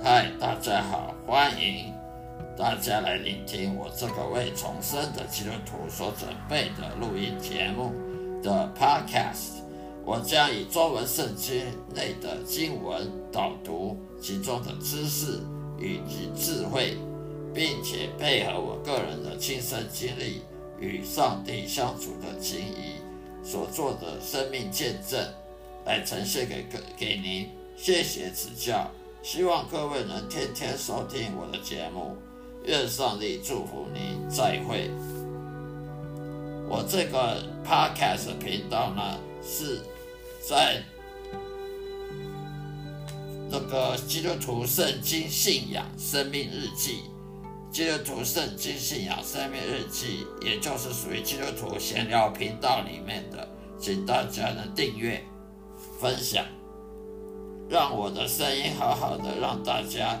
嗨，大家好，欢迎大家来聆听我这个为重生的基督徒所准备的录音节目的 Podcast。我将以中文圣经内的经文导读其中的知识以及智慧，并且配合我个人的亲身经历与上帝相处的情谊所做的生命见证，来呈现给各给您。谢谢指教，希望各位能天天收听我的节目。愿上帝祝福你，再会。我这个 Podcast 频道呢是。在那个基督徒圣经信仰生命日记，基督徒圣经信仰生命日记，也就是属于基督徒闲聊频道里面的，请大家呢订阅、分享，让我的声音好好的，让大家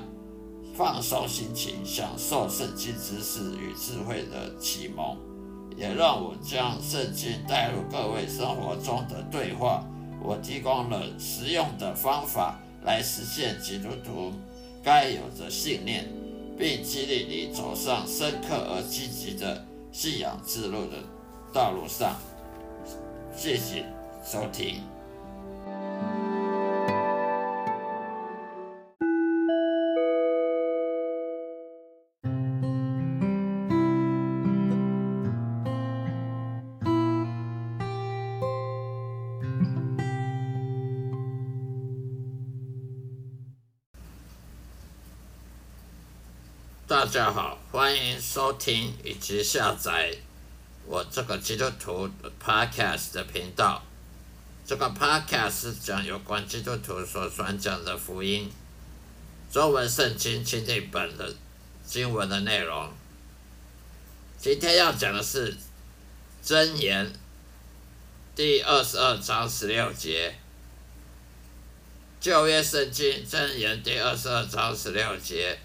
放松心情，享受圣经知识与智慧的启蒙，也让我将圣经带入各位生活中的对话。我提供了实用的方法来实现基督徒该有的信念，并激励你走上深刻而积极的信仰之路的道路上。谢谢收听。大家好，欢迎收听以及下载我这个基督徒 Podcast 的频道。这个 Podcast 讲有关基督徒所传讲的福音、中文圣经经典本的经文的内容。今天要讲的是箴言第二十二章十六节，旧约圣经箴言第二十二章十六节。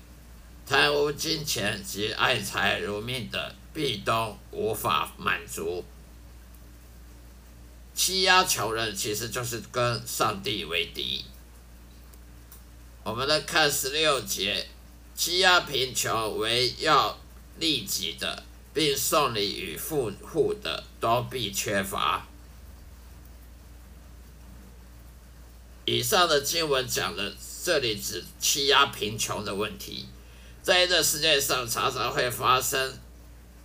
贪污金钱及爱财如命的，必都无法满足。欺压穷人，其实就是跟上帝为敌。我们来看十六节：欺压贫穷为要利己的，并送礼与富户的，都必缺乏。以上的经文讲的，这里指欺压贫穷的问题。在这世界上，常常会发生，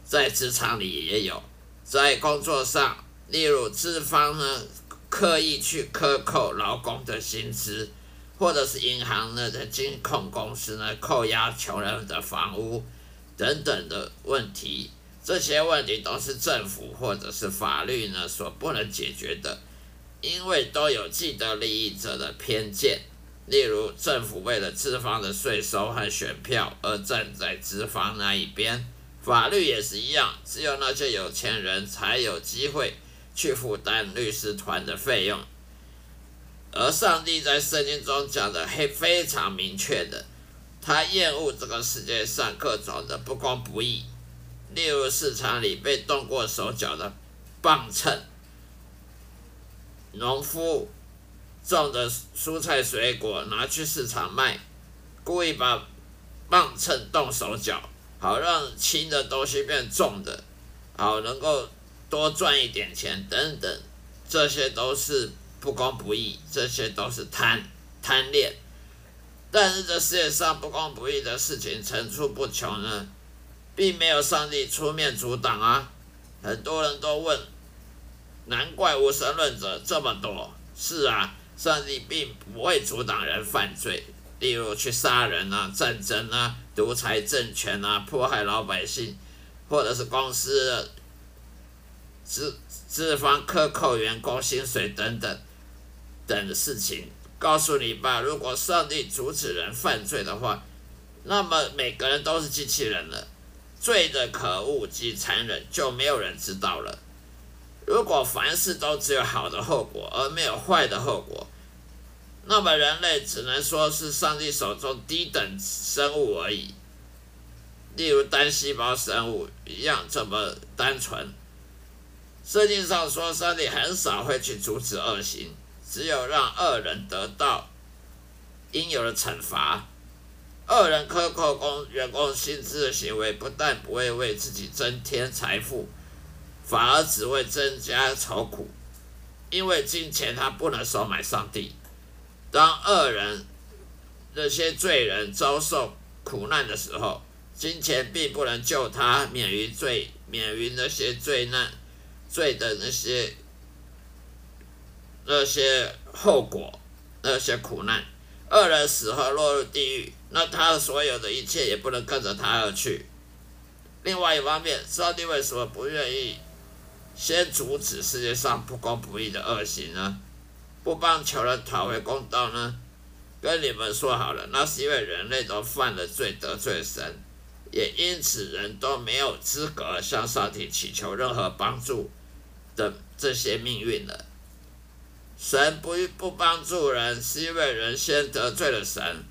在职场里也有，在工作上，例如资方呢刻意去克扣劳工的薪资，或者是银行呢的金控公司呢扣押穷人的房屋等等的问题，这些问题都是政府或者是法律呢所不能解决的，因为都有既得利益者的偏见。例如，政府为了资方的税收和选票而站在资方那一边，法律也是一样，只有那些有钱人才有机会去负担律师团的费用。而上帝在圣经中讲的黑非常明确的，他厌恶这个世界上各种的不公不义，例如市场里被动过手脚的磅秤，农夫。种的蔬菜水果拿去市场卖，故意把磅秤动手脚，好让轻的东西变重的，好能够多赚一点钱等等，这些都是不公不义，这些都是贪贪恋。但是这世界上不公不义的事情层出不穷呢，并没有上帝出面阻挡啊。很多人都问，难怪无神论者这么多。是啊。上帝并不会阻挡人犯罪，例如去杀人啊、战争啊、独裁政权啊、迫害老百姓，或者是公司资资方克扣员工薪水等等等的事情。告诉你吧，如果上帝阻止人犯罪的话，那么每个人都是机器人了，罪的可恶及残忍就没有人知道了。如果凡事都只有好的后果，而没有坏的后果，那么人类只能说是上帝手中低等生物而已。例如单细胞生物一样这么单纯。圣经上说，上帝很少会去阻止恶行，只有让恶人得到应有的惩罚。恶人克扣工员工薪资的行为，不但不会为自己增添财富，反而只会增加愁苦。因为金钱它不能收买上帝。当恶人那些罪人遭受苦难的时候，金钱并不能救他免于罪，免于那些罪难、罪的那些那些后果、那些苦难。恶人死后落入地狱。那他所有的一切也不能跟着他而去。另外一方面，上帝为什么不愿意先阻止世界上不公不义的恶行呢？不帮穷人讨回公道呢？跟你们说好了，那是因为人类都犯了罪，得罪神，也因此人都没有资格向上帝祈求任何帮助的这些命运了。神不不帮助人，是因为人先得罪了神。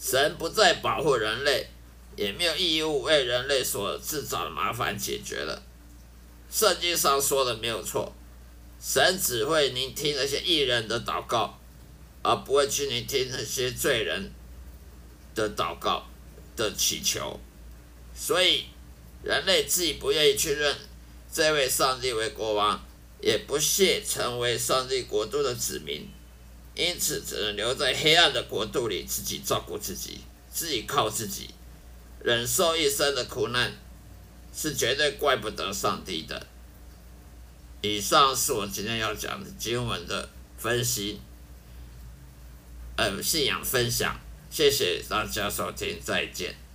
神不再保护人类，也没有义务为人类所制造的麻烦解决了。圣经上说的没有错，神只会聆听那些艺人的祷告，而不会去聆听那些罪人的祷告的祈求。所以，人类自己不愿意去认这位上帝为国王，也不屑成为上帝国度的子民。因此，只能留在黑暗的国度里，自己照顾自己，自己靠自己，忍受一生的苦难，是绝对怪不得上帝的。以上是我今天要讲的经文的分析，呃，信仰分享。谢谢大家收听，再见。